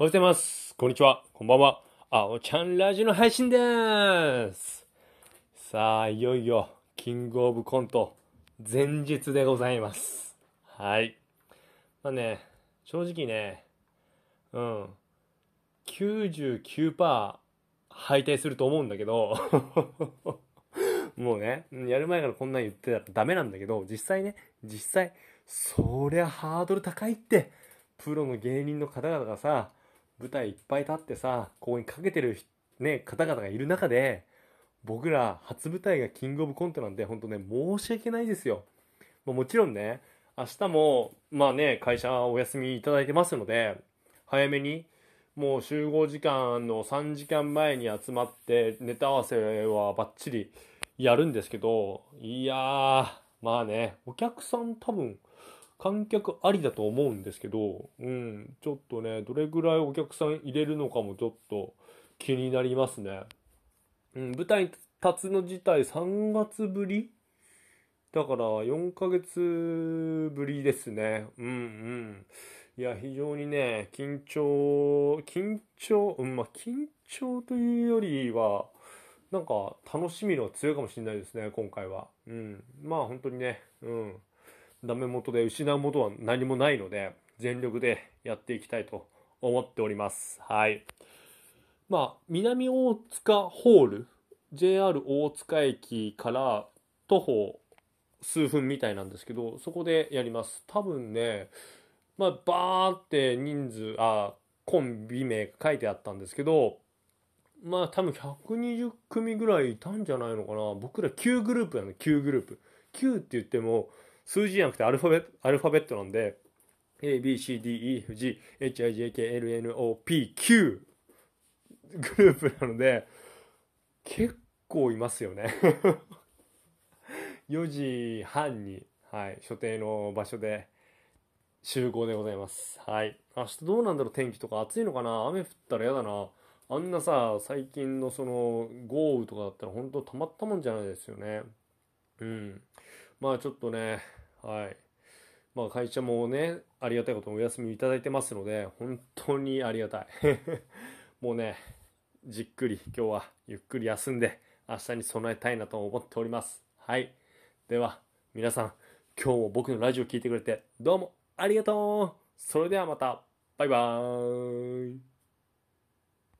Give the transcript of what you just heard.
おはようございます。こんにちは。こんばんは。あおちゃんラジオの配信でーす。さあ、いよいよ、キングオブコント、前日でございます。はい。まあね、正直ね、うん、99%敗退すると思うんだけど、もうね、やる前からこんなん言ってたらダメなんだけど、実際ね、実際、そりゃハードル高いって、プロの芸人の方々がさ、舞台いっぱい立ってさ、ここにかけてる、ね、方々がいる中で、僕ら初舞台がキングオブコントなんで、ほんとね、申し訳ないですよ。まあもちろんね、明日も、まあね、会社お休みいただいてますので、早めに、もう集合時間の3時間前に集まって、ネタ合わせはバッチリやるんですけど、いやー、まあね、お客さん多分、観客ありだと思うんですけど、うん、ちょっとね、どれぐらいお客さん入れるのかもちょっと気になりますね。うん、舞台に立つの自体3月ぶり？だから4ヶ月ぶりですね。うんうん。いや、非常にね、緊張、緊張、うん、まあ緊張というよりは、なんか楽しみの方が強いかもしれないですね、今回は。うん。まあ本当にね、うん。ダメ元で失うものは何もないので、全力でやっていきたいと思っております。はい。まあ、南大塚ホール、JR 大塚駅から徒歩数分みたいなんですけど、そこでやります。多分ね、まあ、バーって人数、あ、コンビ名が書いてあったんですけど、まあ多分120組ぐらいいたんじゃないのかな。僕ら9グループなの、9グループ。9って言っても、数字じゃなくてアルファベット、アルファベットなんで、A, B, C, D, E, F, G, H, I, J, K, L, N, O, P, Q グループなので、結構いますよね。4時半に、はい、所定の場所で集合でございます。はい。明日どうなんだろう、天気とか暑いのかな？雨降ったら嫌だな。あんなさ、最近のその豪雨とかだったら本当たまったもんじゃないですよね。うん。まあちょっとね、はい。まあ会社もね、ありがたいことお休みいただいてますので、本当にありがたい。もうね、じっくり今日はゆっくり休んで明日に備えたいなと思っております。はい。では、皆さん、今日も僕のラジオ聞いてくれてどうもありがとうそれではまた、バイバーイ